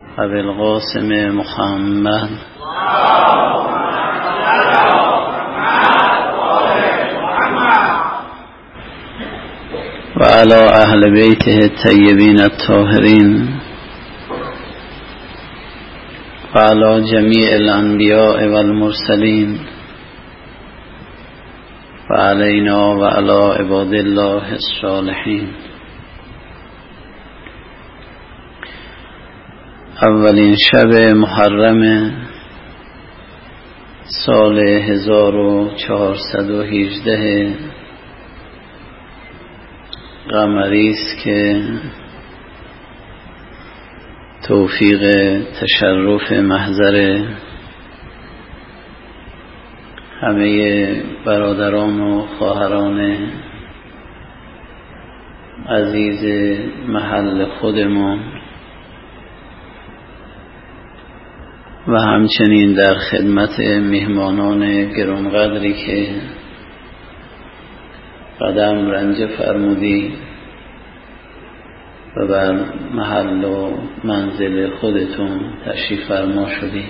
ابی القاسم محمد. و علی اهل بیته الطیبین الطاهرین و علی جمیع الانبیاء والمرسلین و علینا و علی عباد الله الصالحین اولین شب محرم سال 1418 قمری است که توفیق تشرف محضر همه برادران و خواهران عزیز محل خودمون. و همچنین در خدمت مهمانان گرانقدری که قدم رنج فرمودی و بر محل و منزل خودتون تشریف فرما شدی.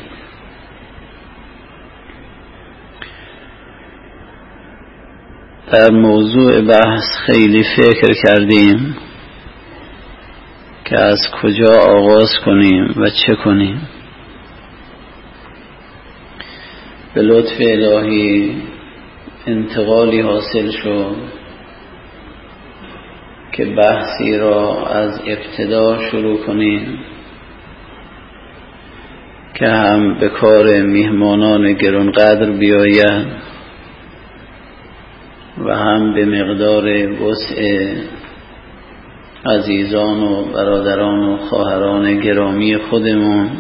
در موضوع بحث خیلی فکر کردیم که از کجا آغاز کنیم و چه کنیم. به لطف الهی انتقالی حاصل شد که بحثی را از ابتدا شروع کنیم که هم به کار میهمانان گرانقدر بیاید و هم به مقدار وسع عزیزان و برادران و خواهران گرامی خودمون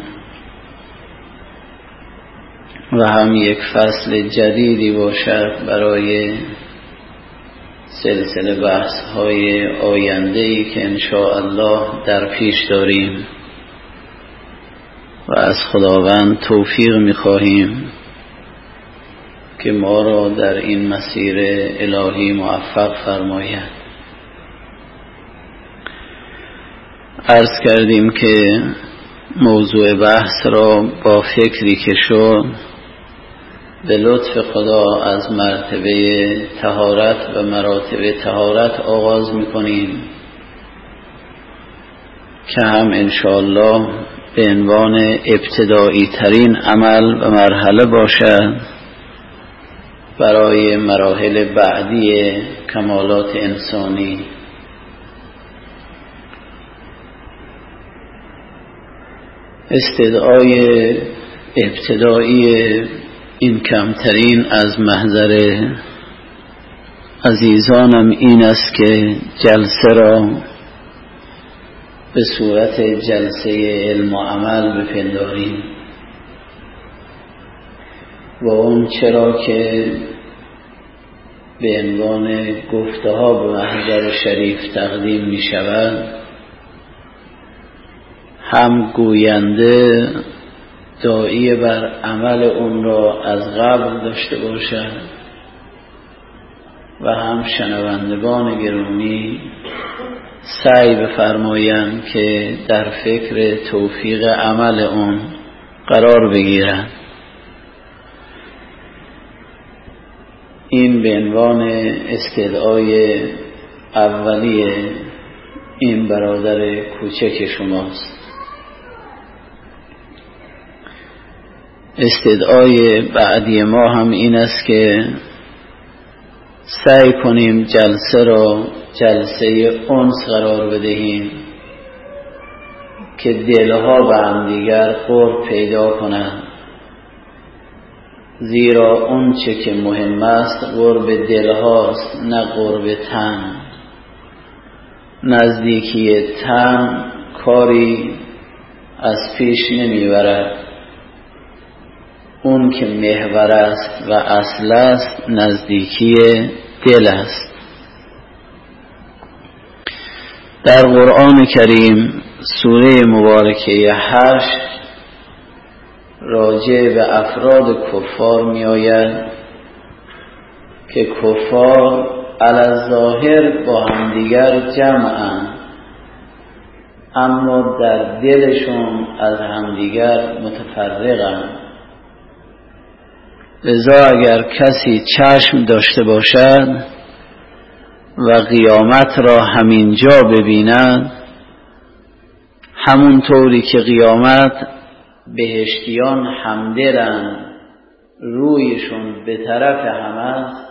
و هم یک فصل جدیدی باشد برای سلسله بحث های آینده ای که الله در پیش داریم. و از خداوند توفیق می خواهیم که ما را در این مسیر الهی موفق فرماید. عرض کردیم که موضوع بحث را با فکری که شد به لطف خدا از مرتبه تهارت و مراتب تهارت آغاز می‌کنیم. که هم انشاءالله به عنوان ابتدایی ترین عمل و مرحله باشد. برای مراحل بعدی کمالات انسانی. استدعای ابتدایی این کمترین از محضر عزیزانم این است که جلسه را به صورت جلسه علم و عمل بپنداریم. و اون چرا که به عنوان گفته ها به محضر شریف تقدیم می شود هم گوینده دایی بر عمل اون را از قبل داشته باشد و هم شنوندگان گرامی سعی بفرمایند که در فکر توفیق عمل اون قرار بگیرند. این به عنوان استدعای اولیه این برادر کوچک شماست. استدعای بعدی ما هم این است که سعی کنیم جلسه را جلسه اونس قرار بدهیم که دلها به هم دیگر قرب پیدا کنند. زیرا اون چه که مهم است قرب دلهاست نه قرب تن. نزدیکی تن کاری از پیش نمی‌برد. اون که محور است و اصل است نزدیکی دل است. در قرآن کریم سوره مبارکه هشت راجع به افراد کفار می آید که کفار ظاهر با همدیگر جمعن اما در دلشون از همدیگر متفرقند لذا اگر کسی چشم داشته باشد و قیامت را همینجا ببیند همونطوری که قیامت بهشتیان همدلن رویشون به طرف هم است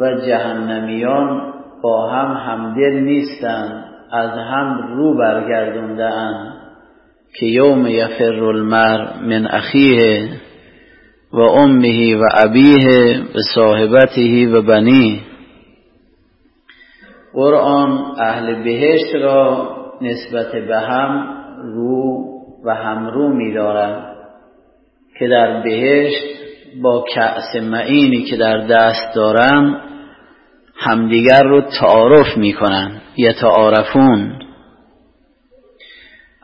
و جهنمیان با هم همدل نیستند از هم رو برگردونده که یوم یفر المر من اخیه. و امه و ابیه و صاحبته و بنی قرآن اهل بهشت را نسبت به هم رو و همرو می که در بهشت با کأس معینی که در دست دارن همدیگر رو تعارف می‌کنن یتعارفون.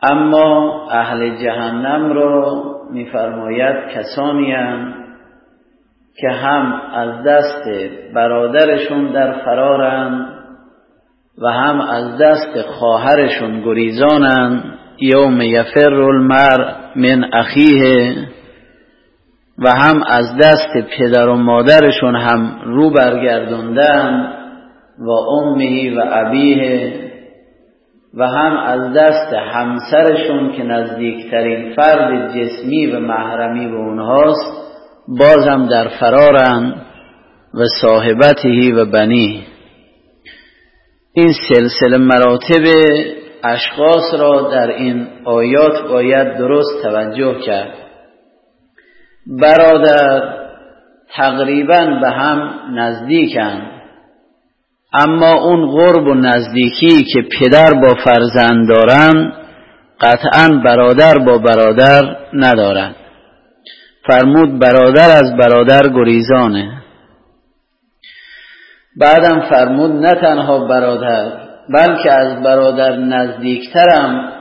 اما اهل جهنم را میفرماید کسانی که هم از دست برادرشون در فرارن و هم از دست خواهرشون گریزانن یوم یفر المر من اخیه و هم از دست پدر و مادرشون هم رو برگردوندن و امهی و ابیه و هم از دست همسرشون که نزدیکترین فرد جسمی و محرمی به اونهاست بازم در فرارن و صاحبتی و بنی. این سلسله مراتب اشخاص را در این آیات باید درست توجه کرد. برادر تقریبا به هم نزدیکند اما اون قرب و نزدیکی که پدر با فرزند دارن قطعا برادر با برادر ندارد فرمود برادر از برادر گریزانه. بعدم فرمود نه تنها برادر بلکه از برادر نزدیکترم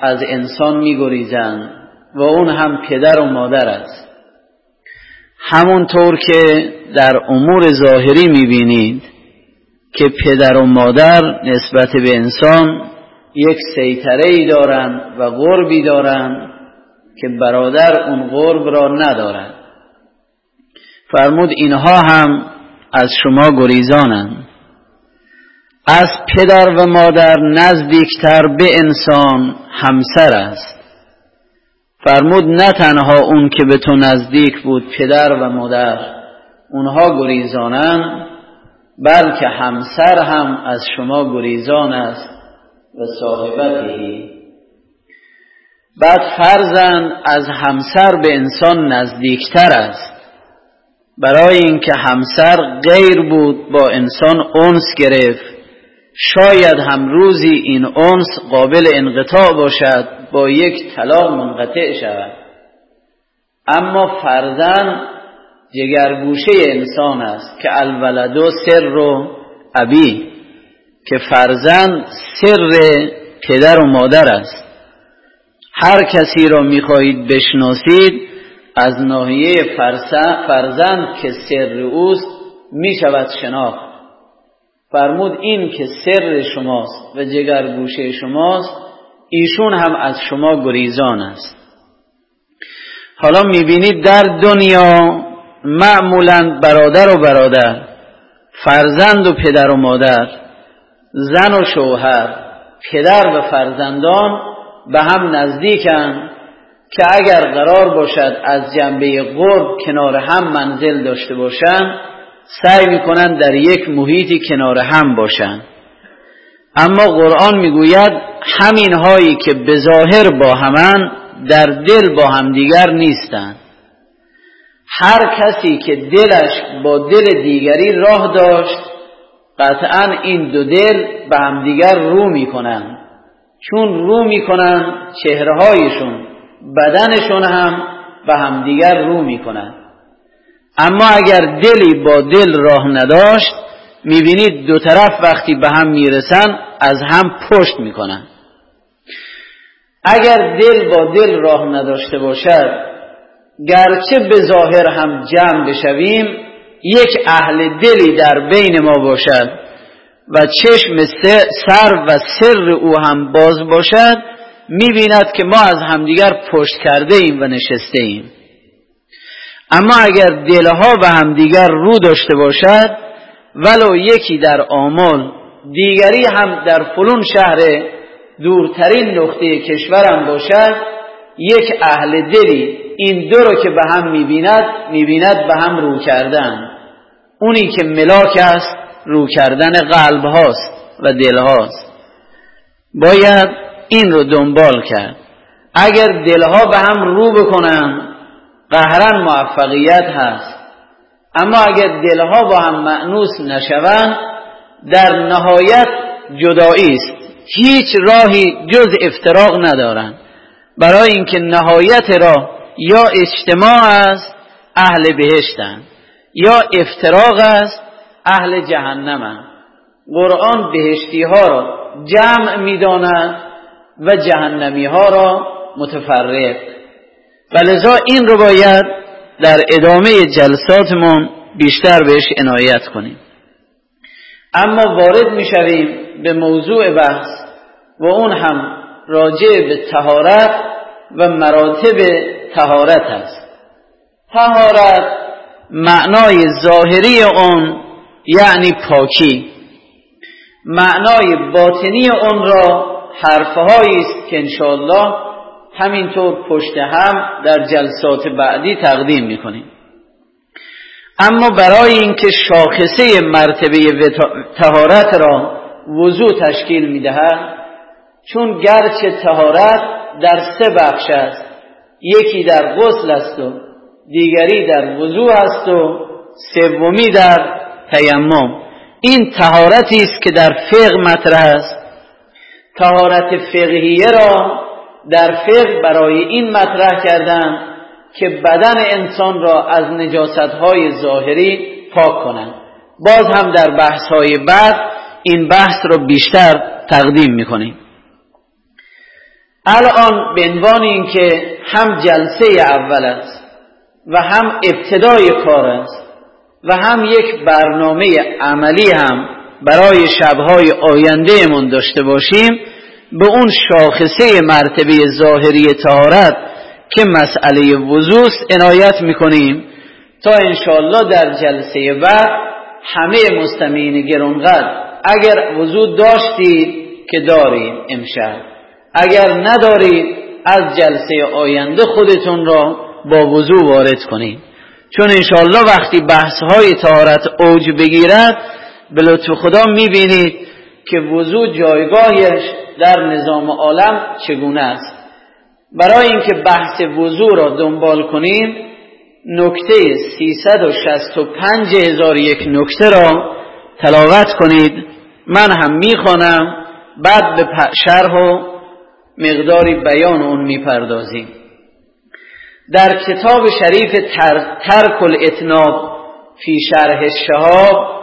از انسان میگریزند و اون هم پدر و مادر است. همونطور که در امور ظاهری می‌بینید که پدر و مادر نسبت به انسان یک سیطره ای دارند و غربی دارند که برادر اون غرب را ندارد فرمود اینها هم از شما گریزانند. از پدر و مادر نزدیکتر به انسان همسر است. فرمود نه تنها اون که به تو نزدیک بود پدر و مادر اونها گریزانند. بلکه همسر هم از شما گریزان است و صاحبتی بعد فرزن از همسر به انسان نزدیکتر است. برای اینکه همسر غیر بود با انسان اونس گرفت. شاید هم روزی این اونس قابل انقطاع باشد با یک طلاق منقطع شود. اما فرزن جگرگوشه انسان است که الولدو سر و ابی که فرزند سر پدر و مادر است. هر کسی را می‌خواهید بشناسید از ناحیه فرزند که سر اوست می‌شود شناخت. فرمود این که سر شماست و جگرگوشه شماست ایشون هم از شما گریزان است. حالا می‌بینید در دنیا معمولا برادر و برادر فرزند و پدر و مادر زن و شوهر پدر و فرزندان به هم نزدیکند که اگر قرار باشد از جنبه قرب کنار هم منزل داشته باشند سعی می‌کنند در یک محیطی کنار هم باشند اما قرآن می‌گوید همین هایی که به ظاهر با همن در دل با همدیگر نیستند هر کسی که دلش با دل دیگری راه داشت قطعا این دو دل به همدیگر رو می‌کنند چون رو می‌کنند چهرههایشون بدنشون هم به همدیگر رو می‌کنند اما اگر دلی با دل راه نداشت می‌بینید دو طرف وقتی به هم می‌رسن از هم پشت می‌کنن. اگر دل با دل راه نداشته باشد گرچه به ظاهر هم جمع بشویم یک اهل دلی در بین ما باشد و چشم سر و سر او هم باز باشد می‌بیند که ما از همدیگر پشت کرده ایم و نشسته ایم. اما اگر دلها به همدیگر رو داشته باشد ولو یکی در آمل دیگری هم در فلون شهر دورترین نقطه کشورم باشد یک اهل دلی این دو رو که به هم می‌بیند می‌بیند به هم رو کردن. اونی که ملاک است رو کردن قلب هاست و دل هاست. باید این رو دنبال کرد. اگر دلها به هم رو بکنن قهرن موفقیت هست. اما اگر دلها با هم معنوس نشوند در نهایت جدایی است. هیچ راهی جز افتراق ندارند. برای اینکه نهایت را یا اجتماع است اهل بهشتن. یا افتراق است اهل جهنم قرآن بهشتی ها را جمع می‌داند و جهنمی ها را متفرق. و لذا این رو باید در ادامه جلساتمون بیشتر بهش عنایت کنیم. اما وارد می‌شویم به موضوع بحث و اون هم راجع به تهارت و مراتب تهارت است. تهارت معنای ظاهری اون یعنی پاکی. معنای باطنی اون را حرفهایی است که انشاءالله همینطور پشت هم در جلسات بعدی تقدیم می‌کنیم. اما برای اینکه شاخصه مرتبه تهارت را وضوع تشکیل می‌دهد چون گرچه تهارت در سه بخش است یکی در غسل است و دیگری در وضوع است و سومی در تیمم. این تهارتی است که در فقه مطرح است. تهارت فقهیه را در فقه برای این مطرح کردن که بدن انسان را از نجاست های ظاهری پاک کنند. باز هم در بحث های بعد این بحث را بیشتر تقدیم می‌کنیم. الان به عنوان اینکه هم جلسه اول است و هم ابتدای کار است و هم یک برنامه عملی هم برای شبهای آینده من داشته باشیم به اون شاخصه مرتبه ظاهری تهارت که مسئله وضوع عنایت می‌کنیم تا انشالله در جلسه بعد همه مستمعین گرونقدر اگر وضوع داشتید که دارید امشب. اگر ندارید از جلسه آینده خودتون را با وضوع وارد کنید چون انشالله وقتی بحث های تهارت اوج بگیرد به لطف خدا می‌بینید که وضوع جایگاهش در نظام عالم چگونه است. برای اینکه بحث وضوع را دنبال کنیم نکته 365 هزار یک نکته را تلاوت کنید. من هم می‌خوانم بعد به شرح و مقداری بیان اون می‌پردازیم. در کتاب شریف تر، ترک الاتناب فی شرح الشهاب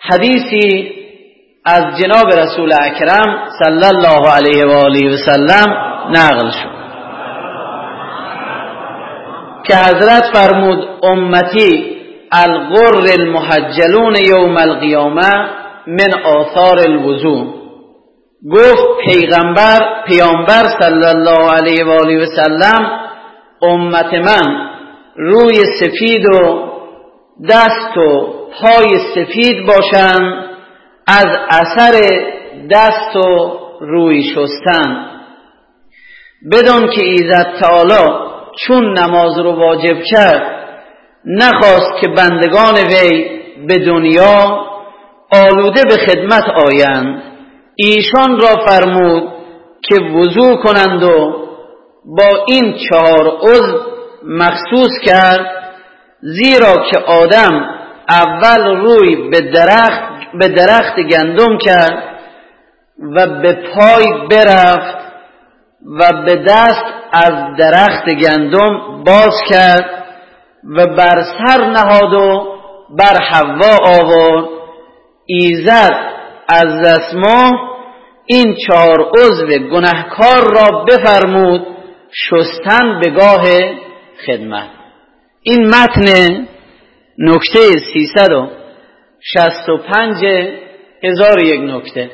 حدیثی از جناب رسول اکرم صلی الله علیه و آله و سلم نقل شد. که حضرت فرمود امتی الغر المحجلون یوم القیامه من آثار الوضوع گفت پیغمبر پیامبر صلی الله علیه و آله و سلم امت من روی سفید و دست و پای سفید باشند از اثر دست و روی شستن. بدون که ایزد تعالی چون نماز رو واجب کرد نخواست که بندگان وی به دنیا آلوده به خدمت آیند. ایشان را فرمود که وضوع کنند و با این چهار عضو مخصوص کرد زیرا که آدم اول روی به درخت به درخت گندم کرد و به پای برفت و به دست از درخت گندم باز کرد و بر سر نهاد و بر حوا آورد. ایزد از دستما این چهار عضو گنهکار را بفرمود شستن به گاه خدمت. این متن نکته 365 هزار یک نکته.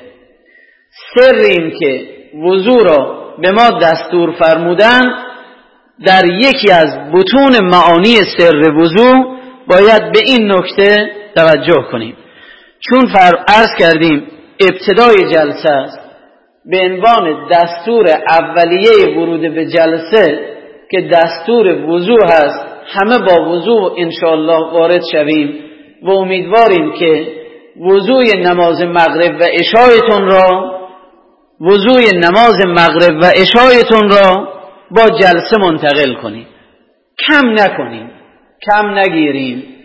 سر این که وضوع را به ما دستور فرمودن در یکی از بطون معانی سر وضوع باید به این نکته توجه کنیم. چون عرض کردیم ابتدای جلسه است به عنوان دستور اولیه ورود به جلسه که دستور وضوع هست همه با وضوع انشاءالله وارد شویم و امیدواریم که وضوع نماز مغرب و اشایتون را وضوع نماز مغرب و اشایتون را با جلسه منتقل کنیم. کم نکنیم کم نگیریم.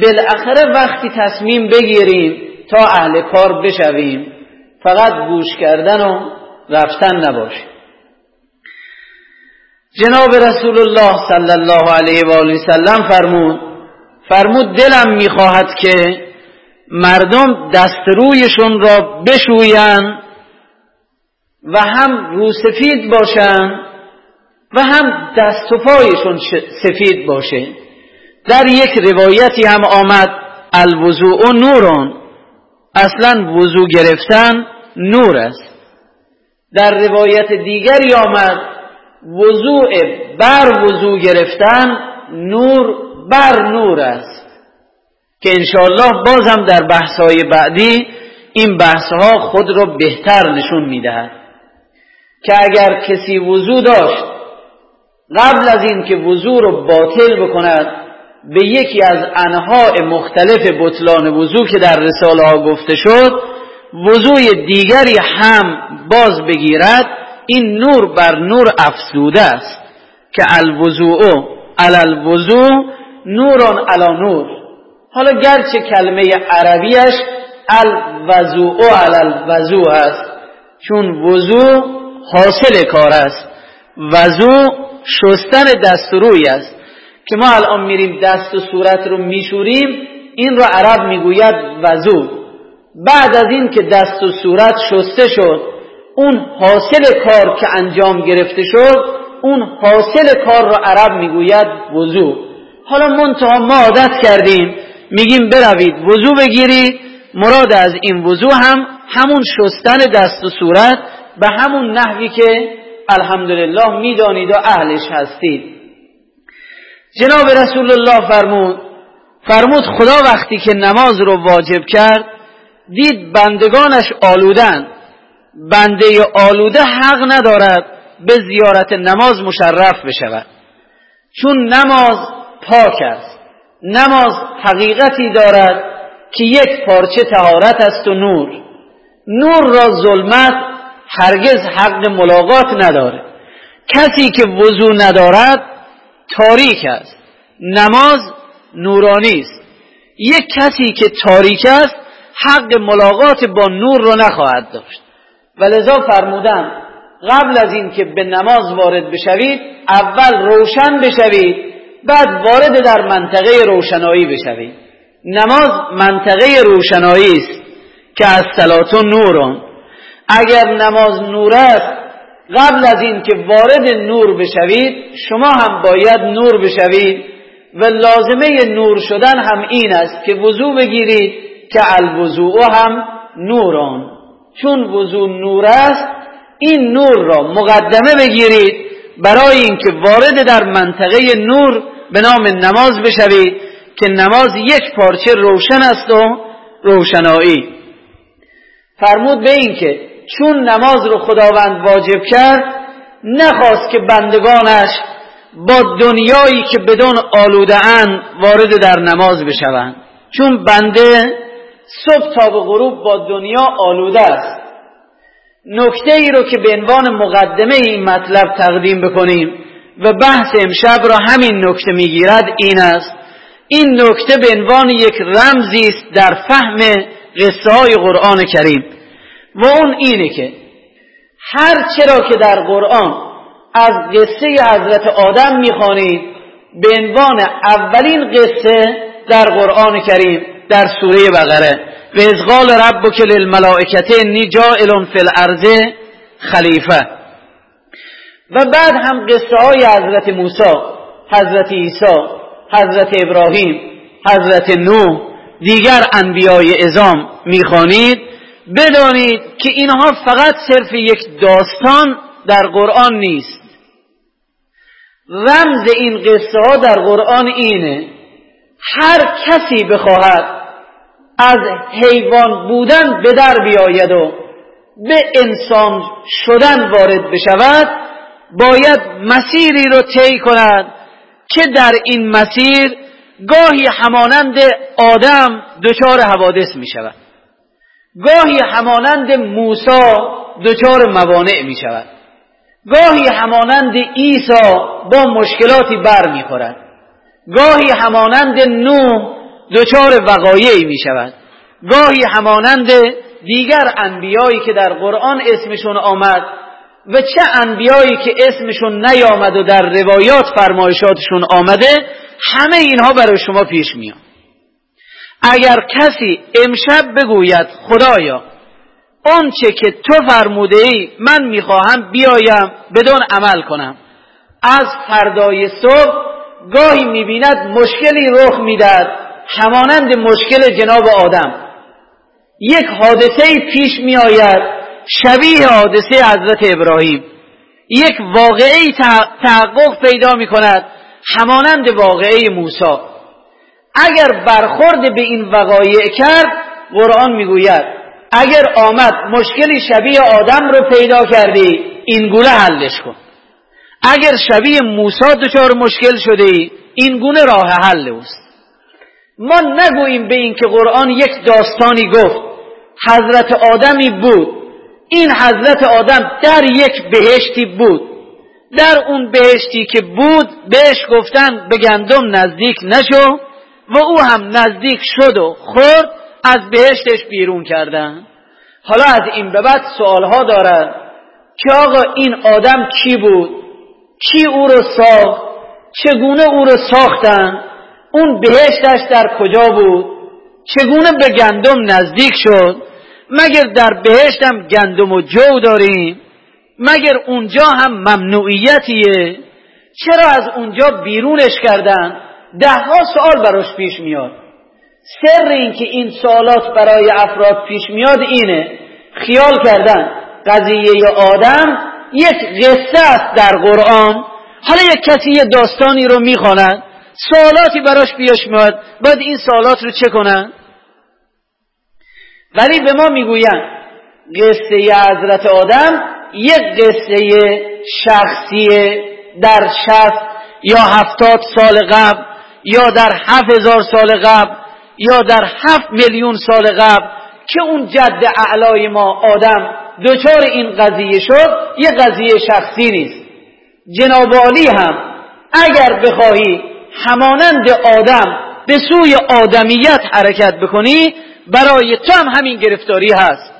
بالاخره وقتی تصمیم بگیریم تا اهل کار بشویم فقط گوش کردن و رفتن نباشه جناب رسول الله صلی الله علیه و آله سلم فرمود فرمود دلم می‌خواهد که مردم دست رویشون را بشویند و هم روسفید باشند و هم دست و پایشون سفید باشه. در یک روایتی هم آمد الوضوع نورون اصلا وضوع گرفتن نور است. در روایت دیگری آمد وضوع بر وضوع گرفتن نور بر نور است. که انشاءالله بازم در بحثهای بعدی این بحثها خود را بهتر نشون می‌دهد. که اگر کسی وضوع داشت قبل از این که وضوع رو باطل بکند به یکی از انواع مختلف بطلان وضوع که در رساله ها گفته شد وضوع دیگری هم باز بگیرد این نور بر نور افزوده است که الوضوع علی الوضوع نوران علی نور. حالا گرچه کلمه عربیش الوضوع علی الوضوع است چون وضوع حاصل کار است. وضوع شستن دست روی است. که ما الان میریم دست و صورت رو میشوریم این رو عرب می‌گوید وضوع بعد از این که دست و صورت شسته شد اون حاصل کار که انجام گرفته شد اون حاصل کار رو عرب می‌گوید وضوع حالا منتها ما عادت کردیم میگیم بروید وضوع بگیرید مراد از این وضوع هم همون شستن دست و صورت به همون نحوی که الحمدلله می‌دانید و اهلش هستید. جناب رسول الله فرمود فرمود خدا وقتی که نماز رو واجب کرد دید بندگانش آلودن. بنده آلوده حق ندارد به زیارت نماز مشرف بشود. چون نماز پاک است. نماز حقیقتی دارد که یک پارچه تهارت است و نور. نور را ظلمت هرگز حق ملاقات نداره. کسی که وضو ندارد تاریک است. نماز نورانی است. یک کسی که تاریک است حق ملاقات با نور را نخواهد داشت. ولذا فرمودن قبل از اینکه به نماز وارد بشوید اول روشن بشوید بعد وارد در منطقه روشنایی بشوید. نماز منطقه روشنایی است که از صلات نورون اگر نماز نور است قبل از این که وارد نور بشوید شما هم باید نور بشوید و لازمه نور شدن هم این است که وضوع بگیرید که الوضوع هم نوران. چون وضوع نور است این نور را مقدمه بگیرید برای اینکه وارد در منطقه نور به نام نماز بشوید که نماز یک پارچه روشن است و روشنایی. فرمود به این که چون نماز رو خداوند واجب کرد نخواست که بندگانش با دنیایی که بدون آلوده ان وارد در نماز بشوند. چون بنده صبح تا به غروب با دنیا آلوده است. نکته ای رو که به عنوان مقدمه این مطلب تقدیم بکنیم و بحث امشب را همین نکته می‌گیرد این است. این نکته به عنوان یک رمزی است در فهم قصه های قرآن کریم. و اون اینه که هر چرا که در قرآن از قصه حضرت آدم می‌خوانید به عنوان اولین قصه در قرآن کریم در سوره بقره و از قال ربک للملائکه انی جائل فی الارض خلیفه. و بعد هم قصه های حضرت موسی حضرت عیسی حضرت ابراهیم حضرت نوح دیگر انبیای ازام می‌خوانید. بدانید که اینها فقط صرف یک داستان در قرآن نیست. رمز این قصه ها در قرآن اینه هر کسی بخواهد از حیوان بودن به در بیاید و به انسان شدن وارد بشود باید مسیری رو طی کند که در این مسیر گاهی همانند آدم دچار حوادث می شود گاهی همانند موسی دچار موانع می شود گاهی همانند عیسی با مشکلاتی بر می خورد گاهی همانند نوح دچار وقایعی می شود گاهی همانند دیگر انبیایی که در قرآن اسمشون آمد و چه انبیایی که اسمشون نیامد و در روایات فرمایشاتشون آمده همه اینها برای شما پیش میاد. اگر کسی امشب بگوید خدایا چه که تو فرموده ای من می‌خواهم بیایم بدون عمل کنم. از فردای صبح گاهی می‌بیند مشکلی رخ می‌داد همانند مشکل جناب آدم. یک حادثه پیش میآید شبیه حادثه حضرت ابراهیم. یک واقعی تحقق پیدا می کند همانند واقعه موسی. اگر برخورد به این وقایع کرد قرآن می‌گوید اگر آمد مشکلی شبیه آدم رو پیدا کردی این گونه حلش کن. اگر شبیه موسی دچار مشکل شده این گونه راه حل اوست. ما نگوییم به این که قرآن یک داستانی گفت. حضرت آدمی بود. این حضرت آدم در یک بهشتی بود. در اون بهشتی که بود بهش گفتن به گندم نزدیک نشو. و او هم نزدیک شد و خورد از بهشتش بیرون کردن. حالا از این به بعد سوالها دارد که آقا این آدم کی بود؟ کی او رو ساخت؟ چگونه او رو ساختن؟ اون بهشتش در کجا بود؟ چگونه به گندم نزدیک شد؟ مگر در بهشتم گندم و جو داریم؟ مگر اونجا هم ممنوعیتیه؟ چرا از اونجا بیرونش کردن؟ ها سوال براش پیش میاد. سر این که این سوالات برای افراد پیش میاد اینه خیال کردن قضیه آدم یک قصه است در قرآن. حالا یک کسی یه داستانی رو می‌خواند سوالاتی براش پیش میاد باید این سوالات رو چه کنن؟ ولی به ما می‌گوین قصه حضرت آدم یک قصه شخصی در شست یا هفتاد سال قبل. یا در هفت هزار سال قبل یا در هفت میلیون سال قبل که اون جد اعلای ما آدم دچار این قضیه شد یه قضیه شخصی نیست. جناب عالی هم اگر بخواهی همانند آدم به سوی آدمیت حرکت بکنی برای تو هم همین گرفتاری هست.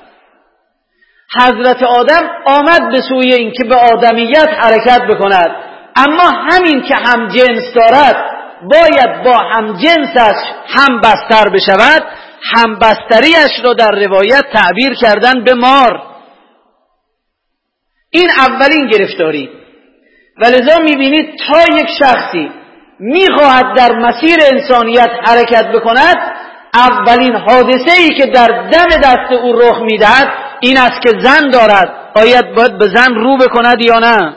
حضرت آدم آمد به سوی اینکه به آدمیت حرکت بکند اما همین که هم جنس دارد باید با هم جنسش هم بستر بشود هم بستریش را در روایت تعبیر کردن به مار. این اولین گرفتاری. ولذا می‌بینید تا یک شخصی می‌خواهد در مسیر انسانیت حرکت بکند اولین حادثه ای که در دم دست او رخ می‌دهد این است که زن دارد. آیا باید به زن رو بکند یا نه؟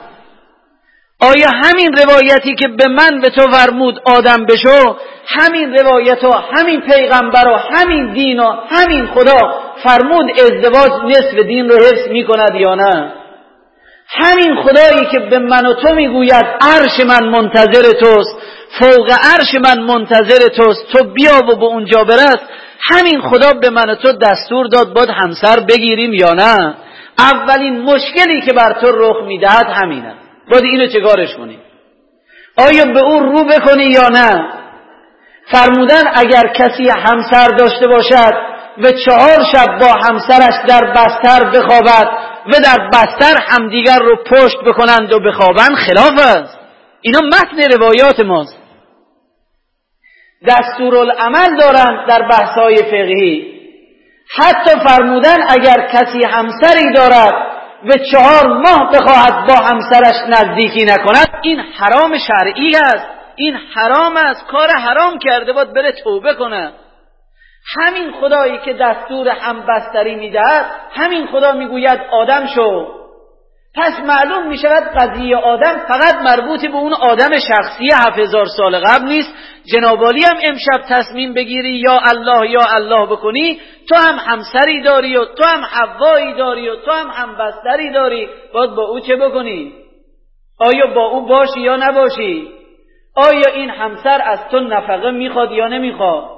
آیا همین روایتی که به من به تو فرمود آدم بشو همین روایت و همین پیغمبر و همین دین و همین خدا فرمود ازدواج نصف دین رو حفظ می کند یا نه؟ همین خدایی که به من و تو می‌گوید عرش من منتظر توست فوق عرش من منتظر توست تو بیا و به اونجا برس همین خدا به من و تو دستور داد باید همسر بگیریم یا نه؟ اولین مشکلی که بر تو رخ می‌دهد همینه. باید اینو چگارش کنی؟ آیا به او رو بکنی یا نه؟ فرمودن اگر کسی همسر داشته باشد و چهار شب با همسرش در بستر بخوابد و در بستر همدیگر رو پشت بکنند و بخوابند خلاف است. اینا متن روایات ماست. دستورالعمل دارند در بحثای فقهی. حتی فرمودن اگر کسی همسری دارد و چهار ماه بخواهد با همسرش نزدیکی نکند. این حرام شرعی است. این حرام است. کار حرام کرده باید بره توبه کنه. همین خدایی که دستور همبستری می‌دهد همین خدا می‌گوید آدم شو. پس معلوم می شود قضیه آدم فقط مربوط به اون آدم شخصی هزار سال قبل نیست. جنابالی هم امشب تصمیم بگیری یا الله یا الله بکنی تو هم همسری داری و تو هم حوایی داری و تو هم همبستری داری. باید با او چه بکنی؟ آیا با او باشی یا نباشی؟ آیا این همسر از تو نفقه می‌خواد یا نمی‌خواد؟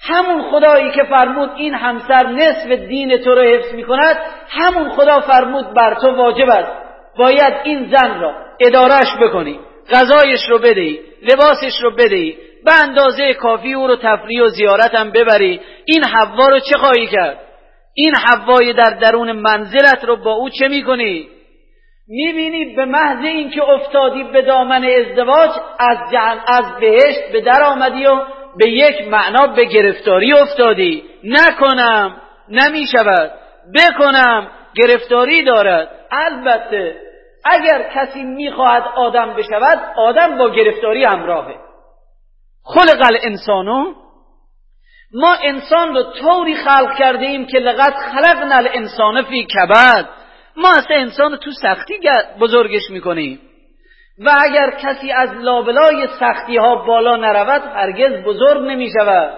همون خدایی که فرمود این همسر نصف دین تو رو حفظ می‌کند همون خدا فرمود بر تو واجب است. باید این زن را ادارش بکنی غذایش رو بدهی لباسش رو بدهی به اندازه کافی او رو تفریح و زیارت هم ببری. این حوا رو چه خواهی کرد؟ این حوای در درون منزلت رو با او چه می‌کنی؟ می‌بینی به محض اینکه افتادی به دامن ازدواج از, از بهشت به در آمدی و به یک معنا به گرفتاری افتادی. نکنم نمی‌شود. بکنم گرفتاری دارد. البته اگر کسی می‌خواهد آدم بشود آدم با گرفتاری همراهه. خلق الانسانو ما انسان رو طوری خلق کرده ایم که لقد خلقنا الانسان فی کبد. ما اصلا انسان رو تو سختی بزرگش می‌کنیم. و اگر کسی از لابلای سختی ها بالا نرود هرگز بزرگ نمی شود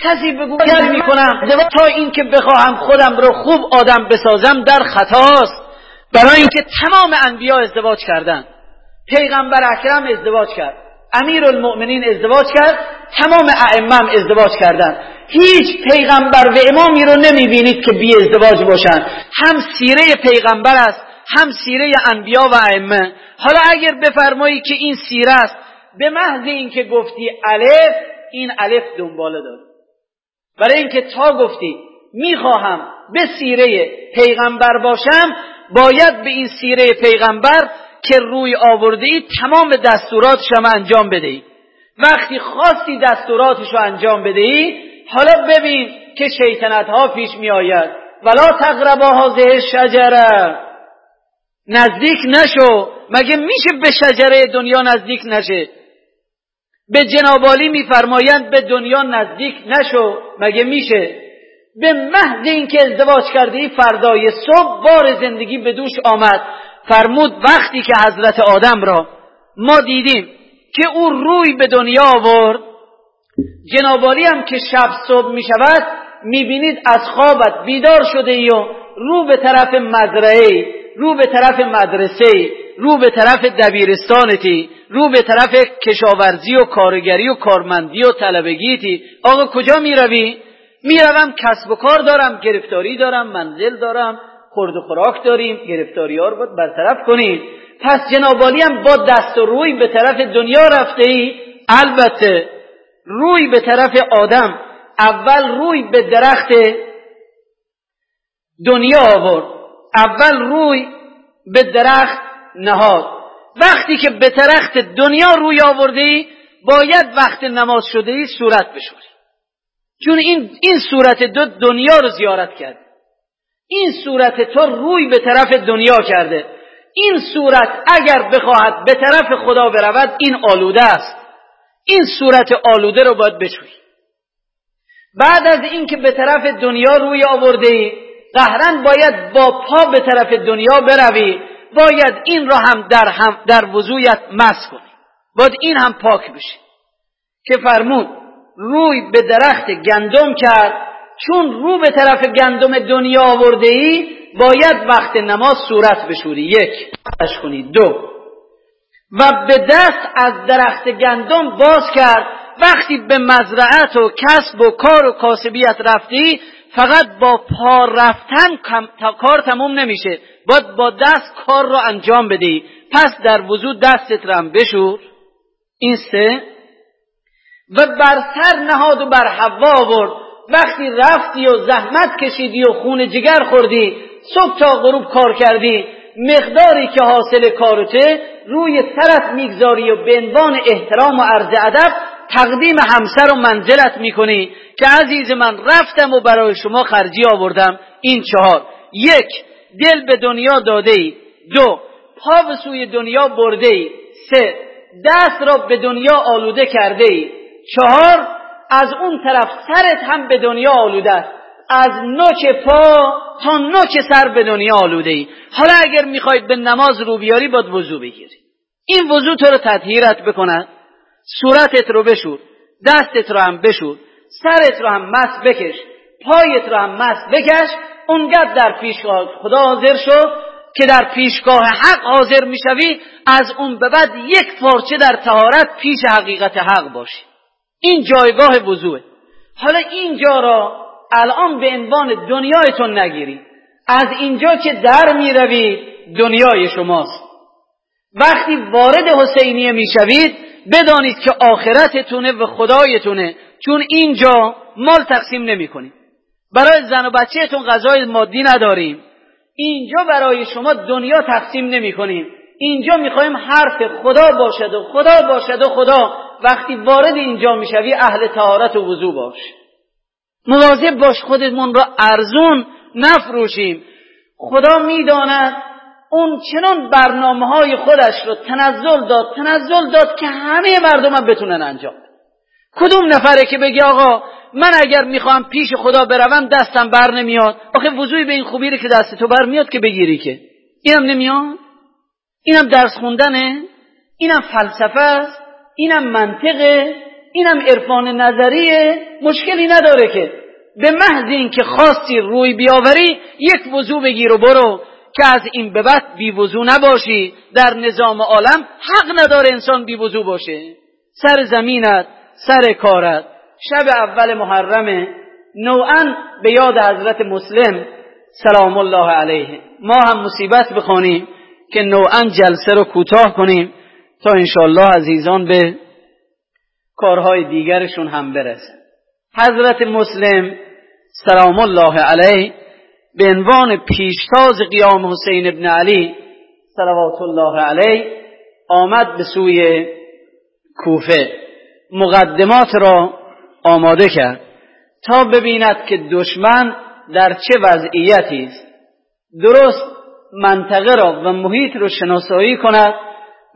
کسی بگو می کنم تا اینکه بخواهم خودم رو خوب آدم بسازم در خطاست برای اینکه تمام انبیا ازدواج کردن پیغمبر اکرم ازدواج کرد. امیر المؤمنین ازدواج کرد. تمام ائمه ازدواج کردن هیچ پیغمبر و امامی رو نمی‌بینید که بی ازدواج باشن هم سیره پیغمبر است هم سیره انبیا و ائمه. حالا اگر بفرمایی که این سیره است به محض اینکه گفتی الف این الف دنباله داره. برای اینکه تا گفتی می‌خواهم به سیره پیغمبر باشم باید به این سیره پیغمبر که روی آورده ای تمام دستورات شما انجام بدهی. وقتی خواستی دستوراتش رو انجام بدهی حالا ببین که شیطنت ها پیش می آید ولا تقربا هذه شجره نزدیک نشو. مگه میشه به شجره دنیا نزدیک نشه؟ به جنابالی میفرمایند به دنیا نزدیک نشو. مگه میشه؟ به محض اینکه ازدواج کردی فردای صبح بار زندگی به دوش آمد. فرمود وقتی که حضرت آدم را ما دیدیم که او روی به دنیا آورد جنابالی هم که شب صبح می شود می بینید از خوابت بیدار شده ای و رو به طرف مزرعه رو به طرف مدرسه رو به طرف دبیرستانتی رو به طرف کشاورزی و کارگری و کارمندی و طلبگیتی. آقا کجا می روی؟ می روم کسب و کار دارم گرفتاری دارم منزل دارم خورد و خوراک داریم گرفتاری ها رو باید برطرف کنیم پس جنابالی هم با دست و روی به طرف دنیا رفته ای؟ البته روی به طرف آدم اول روی به درخت دنیا آورد. اول روی به درخت نهاد. وقتی که به درخت دنیا روی آورده باید وقت نماز شده ای صورت بشوری. چون این, این صورت دو دنیا رو زیارت کرد. این صورت تو روی به طرف دنیا کرده. این صورت اگر بخواهد به طرف خدا برود این آلوده است. این صورت آلوده رو باید بشوی بعد از اینکه به طرف دنیا روی آورده ای قهرن باید با پا به طرف دنیا بروی باید این را هم در, هم در وضویت مس کنی. باید این هم پاک بشه که فرمود روی به درخت گندم کرد چون رو به طرف گندم دنیا آورده ای باید وقت نماز صورت بشوری. یک کنی. دو و به دست از درخت گندم باز کرد. وقتی به مزرعت و کسب و کار و کاسبیت رفتی فقط با پا رفتن تا کار تموم نمیشه. باید با دست کار رو انجام بدی. پس در وضوع دستت رم بشور. این سه. و بر سر نهاد و بر هوا آورد. وقتی رفتی و زحمت کشیدی و خون جگر خوردی صبح تا غروب کار کردی. مقداری که حاصل کارته روی سرت می‌گذاری و به عنوان احترام و عرض ادب تقدیم همسر و منزلت می‌کنی که عزیز من رفتم و برای شما خرجی آوردم. این چهار. یک دل به دنیا داده ای دو پا به سوی دنیا برده ای سه دست را به دنیا آلوده کرده ای چهار از اون طرف سرت هم به دنیا آلوده است. از نوک پا تا نوک سر به دنیا آلوده ای. حالا اگر می‌خواید به نماز رو بیاری باید وضو بگیری. این وضو تو رو تطهیرت بکند صورتت رو بشور دستت رو هم بشور سرت رو هم مس بکش پایت رو هم مس بکش اونقدر در پیشگاه خدا حاضر شو که در پیشگاه حق حاضر می‌شوی از اون به بعد یک پارچه در تهارت پیش حقیقت حق باشی. این جایگاه وضوعه. حالا اینجا را الان به عنوان دنیایتون نگیری. از اینجا که در می‌روید دنیای شماست. وقتی وارد حسینیه می‌شوید بدانید که آخرتتونه و خدایتونه چون اینجا مال تقسیم نمی کنیم برای زن و بچهتون غذای مادی نداریم. اینجا برای شما دنیا تقسیم نمی کنیم اینجا می‌خوایم حرف خدا باشد و خدا باشد و خدا. وقتی وارد اینجا می‌شوی اهل تهارت و وضو باش. مواظب باش خودمون را ارزون نفروشیم. خدا می‌داند اون چنان برنامه های خودش رو تنزل داد تنزل داد که همه مردم هم بتونن انجام کدوم نفره که بگی آقا من اگر می‌خوام پیش خدا بروم دستم بر نمیاد؟ آخه وضوعی به این خوبی که دست تو بر میاد که بگیری که. اینم نمیاد؟ اینم درس خوندنه؟ اینم فلسفه است؟ اینم منطقه؟ اینم عرفان نظریه؟ مشکلی نداره که. به محض اینکه خواستی روی بیاوری یک وضوع بگیر و برو. که از این به بعد بی وضو نباشی. در نظام عالم حق نداره انسان بی وضو باشه. سر زمینت سر کارت. شب اول محرم نوعا به یاد حضرت مسلم سلام الله علیه. ما هم مصیبت بخوانیم که نوعا جلسه رو کوتاه کنیم تا انشالله عزیزان به کارهای دیگرشون هم برسه. حضرت مسلم سلام الله علیه به عنوان پیشتاز قیام حسین ابن علی صلوات الله علیه آمد به سوی کوفه. مقدمات را آماده کرد. تا ببیند که دشمن در چه وضعیتی است. درست منطقه را و محیط رو شناسایی کند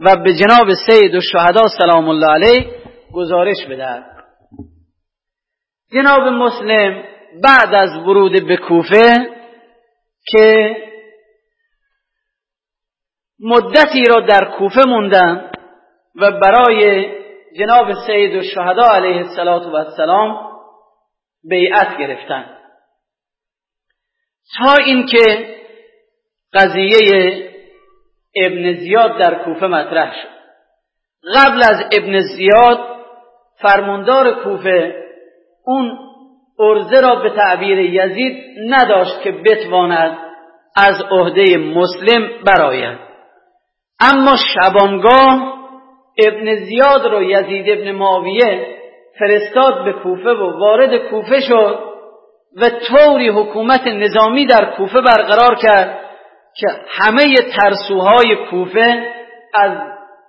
و به جناب سید و شهدا سلام الله علیه گزارش بدهد. جناب مسلم بعد از ورود به کوفه که مدتی را در کوفه موندن و برای جناب سید و شهدا علیه السلام بیعت گرفتن. تا اینکه قضیه ابن زیاد در کوفه مطرح شد. قبل از ابن زیاد فرماندار کوفه اون ارزه را به تعبیر یزید نداشت که بتواند از عهده مسلم براید اما شبانگاه ابن زیاد رو یزید ابن معاویه فرستاد به کوفه و وارد کوفه شد و طوری حکومت نظامی در کوفه برقرار کرد که همه ترسوهای کوفه از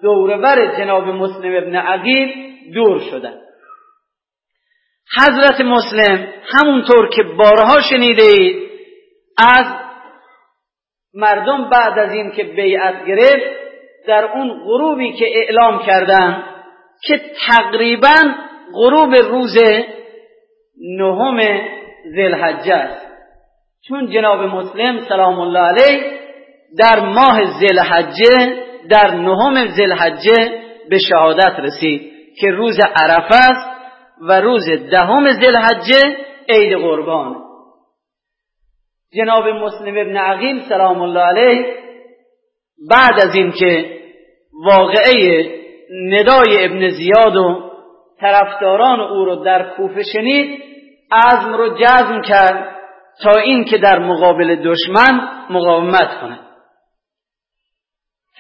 دوربر جناب مسلم ابن عقیل دور شدند. حضرت مسلم همونطور که بارها شنیده اید از مردم بعد از این که بیعت گرفت در اون غروبی که اعلام کردن که تقریبا غروب روز نهم ذلحجه است. چون جناب مسلم سلام الله علیه در ماه ذلحجه در نهم ذلحجه به شهادت رسید که روز عرفه است. و روز دهم ذلحجه عید قربان. جناب مسلم ابن عقیل سلام الله علیه بعد از اینکه واقعه ندای ابن زیاد و طرفداران او رو در کوفه شنید عزم رو جزم کرد تا اینکه در مقابل دشمن مقاومت کند.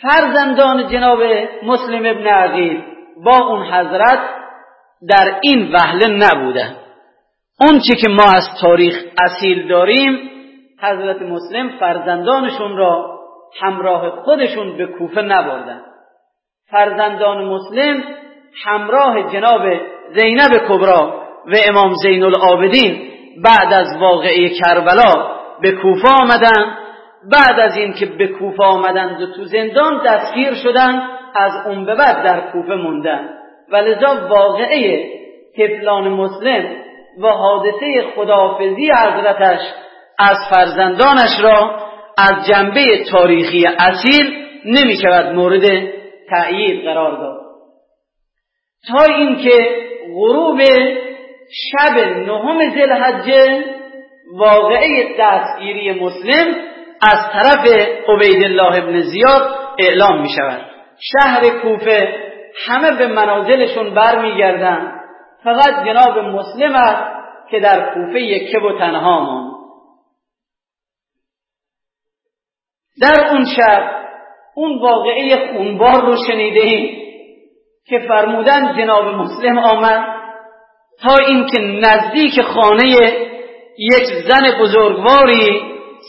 فرزندان جناب مسلم ابن عقیل با اون حضرت در این وهله نبودن اون چی که ما از تاریخ اصیل داریم حضرت مسلم فرزندانشون را همراه خودشون به کوفه نبردن. فرزندان مسلم همراه جناب زینب کبرا و امام زین العابدین بعد از واقعه کربلا به کوفه آمدن. بعد از این که به کوفه آمدند و تو زندان دستگیر شدند از اون به بعد در کوفه موندن. و لذا واقعه تفلان مسلم و حادثه خداحافظی حضرتش از فرزندانش را از جنبه تاریخی اصیل نمی شود مورد تأیید قرار داد. تا اینکه غروب شب نهم ذوالحجه واقعه دستگیری مسلم از طرف عبیدالله ابن زیاد اعلام می شود. شهر کوفه همه به منازلشون برمیگردند فقط جناب مسلم است که در کوفه یکه و تنها ماند. در اون شب اون واقعه خونبار رو شنیده ایم که فرمودن جناب مسلم آمد تا اینکه نزدیک خانه یک زن بزرگواری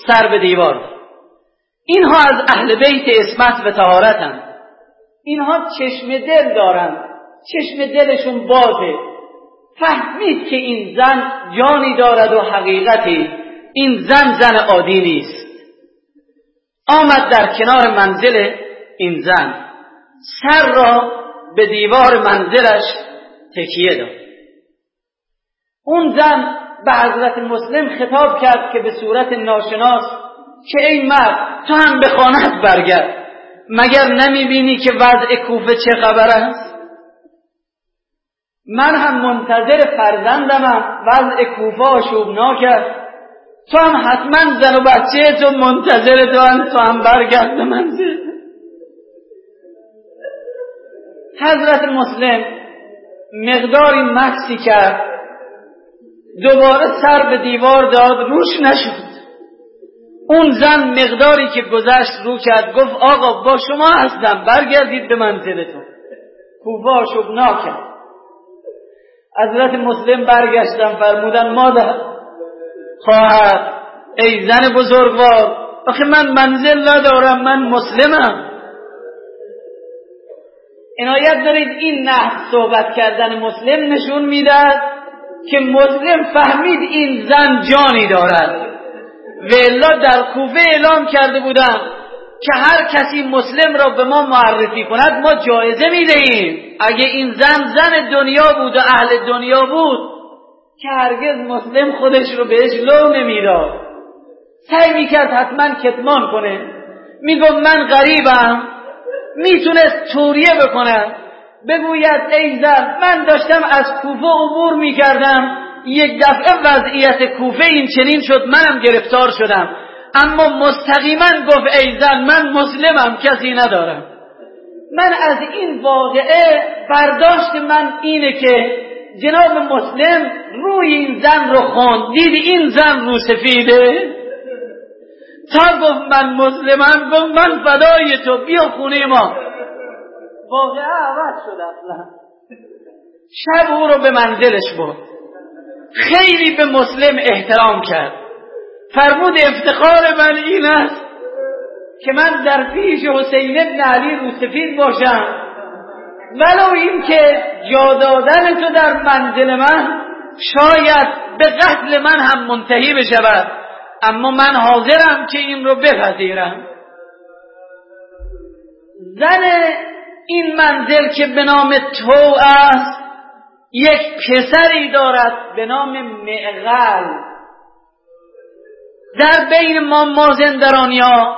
سر به دیوار. اینها از اهل بیت اسمت و تهارتند اینها چشم دل دارند چشم دلشون بازه. فهمید که این زن جانی دارد و حقیقتی. این زن زن عادی نیست. آمد در کنار منزل این زن. سر را به دیوار منزلش تکیه داد. اون زن به حضرت مسلم خطاب کرد که به صورت ناشناس که ای مرد تو هم به خانت برگرد. مگر نمی‌بینی که وضع کوفه چه خبر است من هم منتظر فرزندمم وضع کوفه آشوبناک است. تو هم حتما زن و بچه تو منتظر تو هم تو هم برگرد منزل. حضرت مسلم مقداری مکسی کرد. دوباره سر به دیوار داد روش نشد. اون زن مقداری که گذشت رو کرد گفت آقا با شما هستم برگردید به منزلتون. کوفا شبنا حضرت مسلم برگشتم فرمودن مادر خواهد ای زن بزرگوار آخه من منزل ندارم من مسلمم. عنایت دارید این نه صحبت کردن مسلم نشون می‌دهد که مسلم فهمید این زن جانی دارد. و در کوفه اعلام کرده بودن که هر کسی مسلم را به ما معرفی کند ما جایزه می‌دهیم. اگه این زن زن دنیا بود و اهل دنیا بود که هرگز مسلم خودش رو بهش لو نمی‌داد. سعی می‌کرد حتما کتمان کنه. میگم من غریبم می‌تونست توریه بکنه. بگوید ای زن من داشتم از کوفه عبور می‌کردم. یک دفعه وضعیت کوفه این چنین شد منم گرفتار شدم. اما مستقیما گفت ای زن من مسلمم کسی ندارم. من از این واقعه برداشت من اینه که جناب مسلم روی این زن رو خوند دید این زن رو سفیده؟ تا گفت من مسلمم گفت من فدای تو بیا خونه ما. واقعه عوض شد اصلا. شب او رو به منزلش برد. خیلی به مسلم احترام کرد. فرمود افتخار من این است که من در پیش حسین ابن علی روسفید باشم. ولو اینکه جا دادن تو در منزل من شاید به قتل من هم منتهی بشود. اما من حاضرم که این رو بپذیرم. زن این منزل که به نام تو است یک پسری دارد به نام معقل. در بین ما مازندرانیا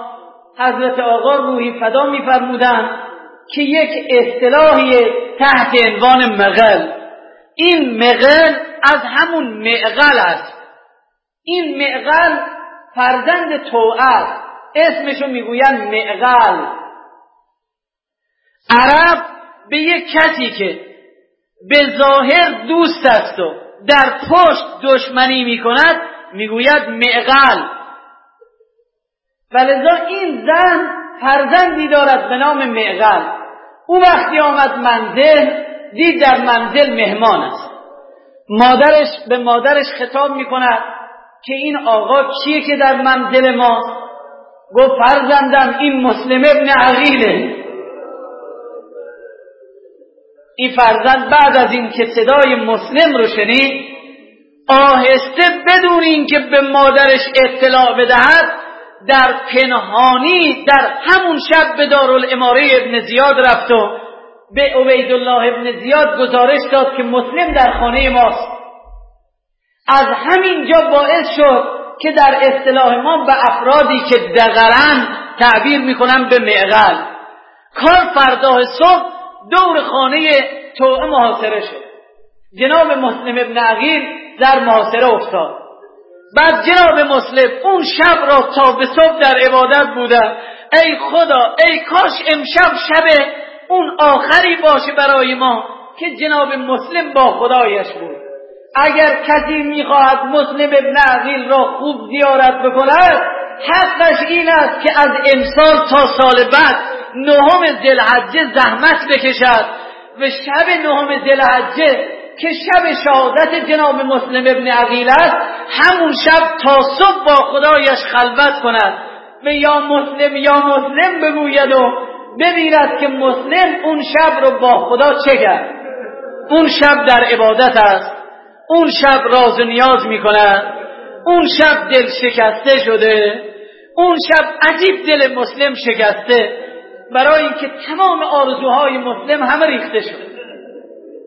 حضرت آقا روحی فدا میفرمودند که یک اصطلاحی تحت عنوان مغل. این مغل از همون معقل است. این معقل فرزند تو است. اسمشو می‌گویند معقل. عرب به یک کسی که به ظاهر دوست است و در پشت دشمنی می‌کند می‌گوید معقل. ولذا این زن فرزندی دارد به نام معقل. او وقتی آمد منزل دید در منزل مهمان است. مادرش به مادرش خطاب می‌کند که این آقا کیه که در منزل ماست؟ گفت فرزندم این مسلم ابن عقیله. این فرزند بعد از این که صدای مسلم رو شنید آهسته بدون اینکه به مادرش اطلاع بدهد در پنهانی در همون شب به دارالاماره ابن زیاد رفت و به عبیدالله ابن زیاد گزارش داد که مسلم در خانه ماست. از همین جا باعث شد که در اصطلاح ما به افرادی که دقرن تعبیر می‌کنن به معقل. کار فردا صبح دور خانه توعه محاصره شد. جناب مسلم ابن عقیل در محاصره افتاد. بعد جناب مسلم اون شب را تا به صبح در عبادت بودن ای خدا ای کاش امشب شب اون آخری باشه برای ما که جناب مسلم با خدایش بود. اگر کسی می‌خواهد مسلم ابن عقیل را خوب زیارت بکند حقش این است که از امسال تا سال بعد نهم زلحجه زحمت بکشد. و شب نهم زلحجه که شب شهادت جناب مسلم ابن عقیل است همون شب تا صبح با خدایش خلوت کند. و یا مسلم یا مسلم بگوید و ببیند که مسلم اون شب رو با خدا چه کرد؟ اون شب در عبادت است. اون شب راز و نیاز می کند اون شب دل شکسته شده. اون شب عجیب دل مسلم شکسته. برای اینکه تمام آرزوهای مسلم همه ریخته شد.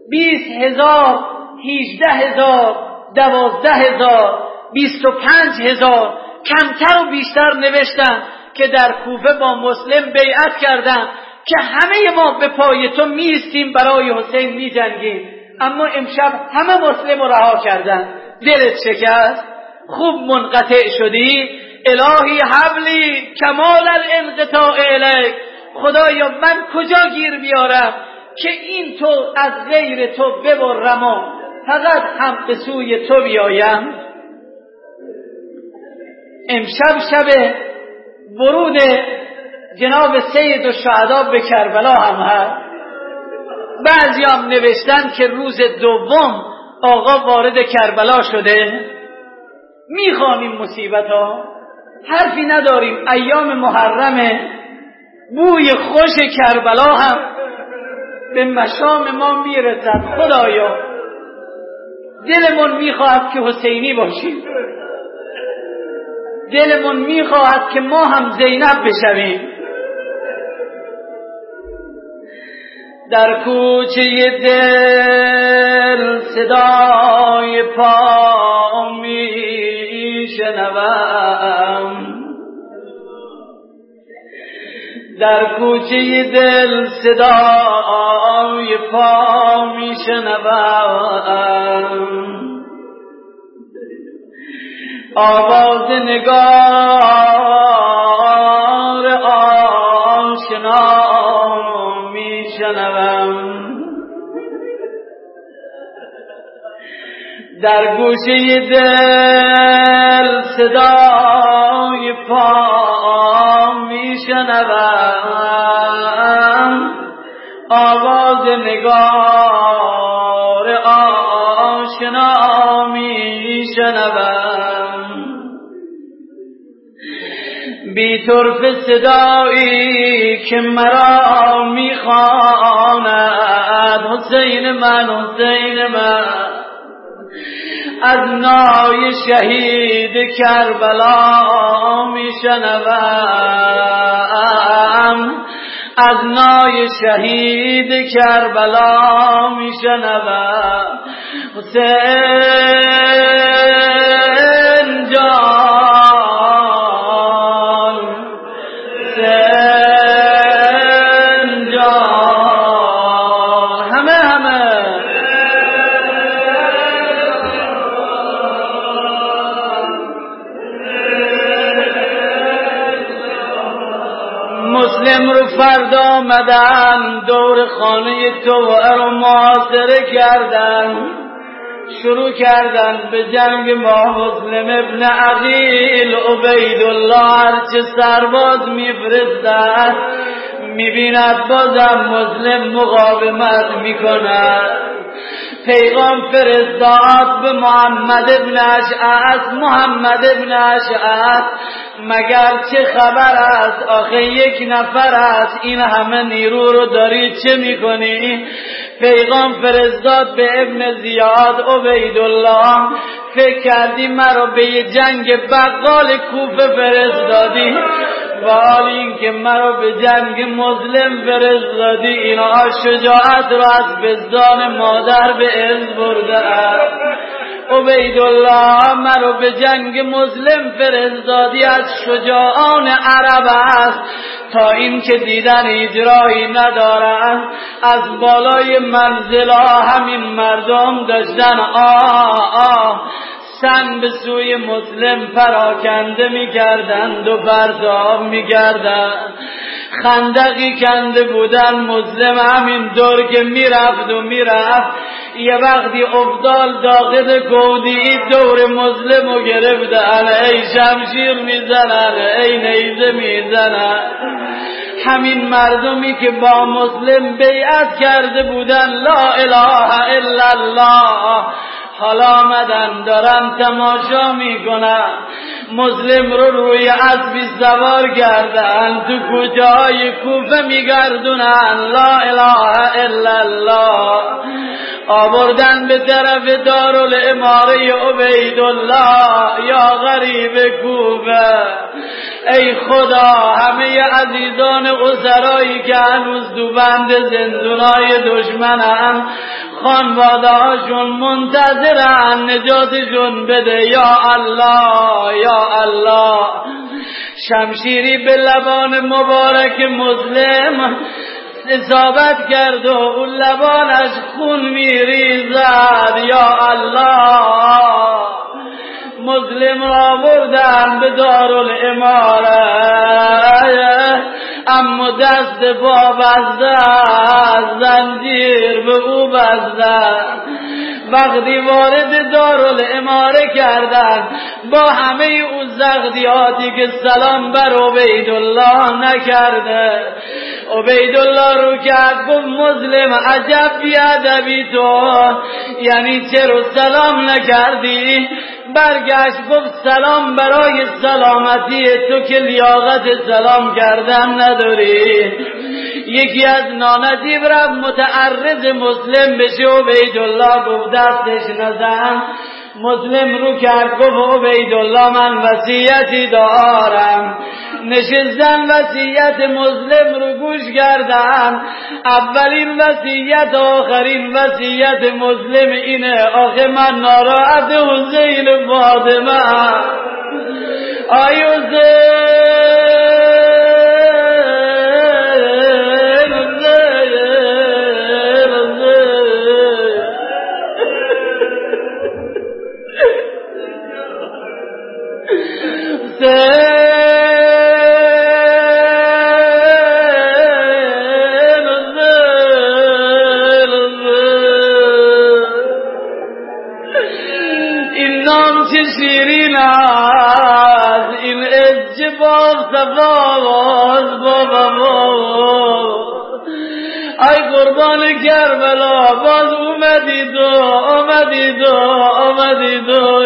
بیست هزار هیچده هزار دوازده هزار بیست و پنج هزار کمتر و بیشتر نوشتن که در کوفه با مسلم بیعت کردند که همه ما به پای تو میستیم برای حسین میجنگیم. اما امشب همه مسلم رو رها کردن. دلت شکست؟ خوب منقطع شدی؟ الهی حبلی کمال الانقطاع الیک. خدایا من کجا گیر بیارم که این تو از غیر تو ببرم و فقط هم به سوی تو بیایم؟ امشب شب ورود جناب سید و شهدا به کربلا هم هست. بعضی هم نوشتن که روز دوم آقا وارد کربلا شده. می‌خوانیم مصیبت ها حرفی نداریم. ایام محرمه. بوی خوش کربلا هم به مشام ما می‌رسد خدایا. دلمون می‌خواهد که حسینی باشیم. دلمون می‌خواهد که ما هم زینب بشویم. در کوچه دل صدای پا میشنوم. در کوچه دل صدای پا میشنوم. آواز نگار آشنا میشنوم. در گوشه دل صدای پا میشنوم. آواز نگار آشنا میشنوم. بی طرف صدایی که مرا می‌خواند. حسین من حسین من. از نای شهید کربلا میشنوم. از نای شهید کربلا میشنوم. حسین فردا آمدن دور خانه تو رو محاصره کردن. شروع کردن به جنگ ما مسلم ابن عقیل عبیدالله هرچه سرباز میفرستد می‌بیند بازم مسلم مقاومت می‌کند. پیغام فرستاد به محمد ابن اشعث محمد ابن اشعث مگر چه خبر است؟ آخه یک نفر است. این همه نیرو رو داری چه می‌کنی؟ پیغام فرستاد به ابن زیاد عبیدالله. فکر کردی مرا به یه جنگ بقال کوفه فرستادی؟ و حال این که مرا به جنگ مظلم فرستادی اینا شجاعت را از بزدان مادر به از برده عبیدالله مرا به جنگ مظلم فرستادی از شجاعان عرب است. تا این که دیدن اجرایی ندارند از بالای منزلا همین مردم داشتن. آه آه. سنگ به سوی مسلم پراکنده می‌کردند و پرتاب می‌کردند خندقی کنده بودن مسلم همین دور که می‌رفت و می‌رفت. یه وقتی افدال داغد گودی دور مسلم و گرفتن. ای شمشیر می‌زنن ای نیزه می‌زنن. همین مردمی که با مسلم بیعت کرده بودن لا اله الا الله. حالا آمدن دارن تماشا می‌کنن مسلم رو روی اسبی سوار کردن. تو های کوفه میگردونن؟ لا اله الا الله. آوردن به طرف دارالاماره عبیدالله. یا غریب کوفه. ای خدا همه عزیزان اسرایی که هنوز دو بند زندونای دشمنن خانواده هاشون منتظرن نجاتشون بده. یا الله یا الله. شمشیری به لبان مبارک مسلم اصابت کرد و اون لبانش خون میریزد. یا الله. مسلم را بردن به دارالاماره اما دست با بزده زنجیر به او بزده وقتی وارد دارال اماره کردن با همه او زغدیاتی که سلام بر عبیدالله نکرده. عبیدالله رو کرد گفت مظلم عجب بیادبی تو. یعنی چرا سلام نکردی؟ برگشت گفت سلام برای سلامتی تو که لیاقت سلام کردن نداری. یکی از نانجیب رفت متعرض مسلم بشه و الله گفت دستش نزن. مسلم رو کرد گفت الله من وسیعتی دارم. نشستن وسیعت مسلم رو گوش کردن. اولین وسیعت آخرین وسیعت مسلم اینه. آخه من ناراحت حسین فاطمه. آی صفاواز بابا ای قربان کربلا باز اومدی دو آمدی دو آمدی دو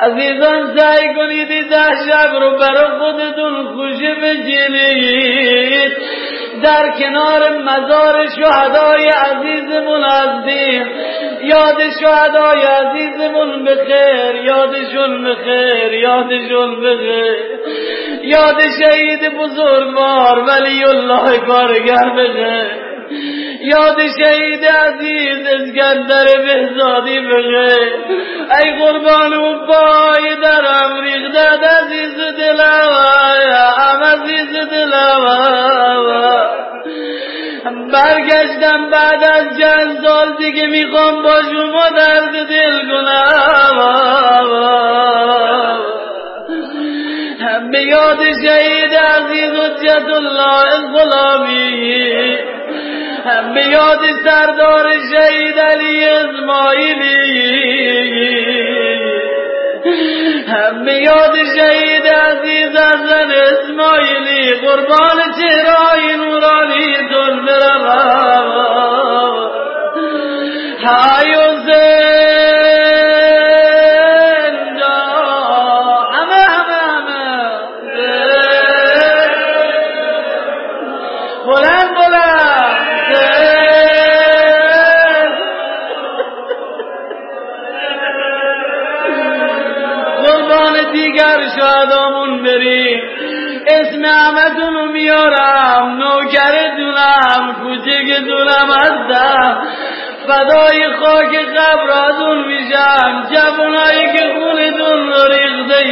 عزیزان سعی کنید ده شب رو برای خودتون خوشه بجنید در کنار مزار شهدای عزیزمون هستیم. یاد شهدای عزیزمون بخیر یادشون بخیر یادشون بخیر. یاد شهید بزرگوار ولی الله کارگر بخیر. یاد شهید عزیز اسکندر بهزادی بخیر. ای قربان و پای در امریک داد عزیز دلم عزیز دلم برگشتم بعد از چند سال دیگه می‌خوام با شما درد دل کنم. به یاد شهید عزیز حجت الله الغلامی. به یاد سردار شهید علی اسماعیلی. به یاد شهید عزیز حسن اسماعیلی قربان چهرهای نورانی تون بروم های شهدامون نعمتون رو میارم نوکرتونم کوچکتونم هستم. فدای خاک قبراتون میشم جوانایی که خونتون رو ریخته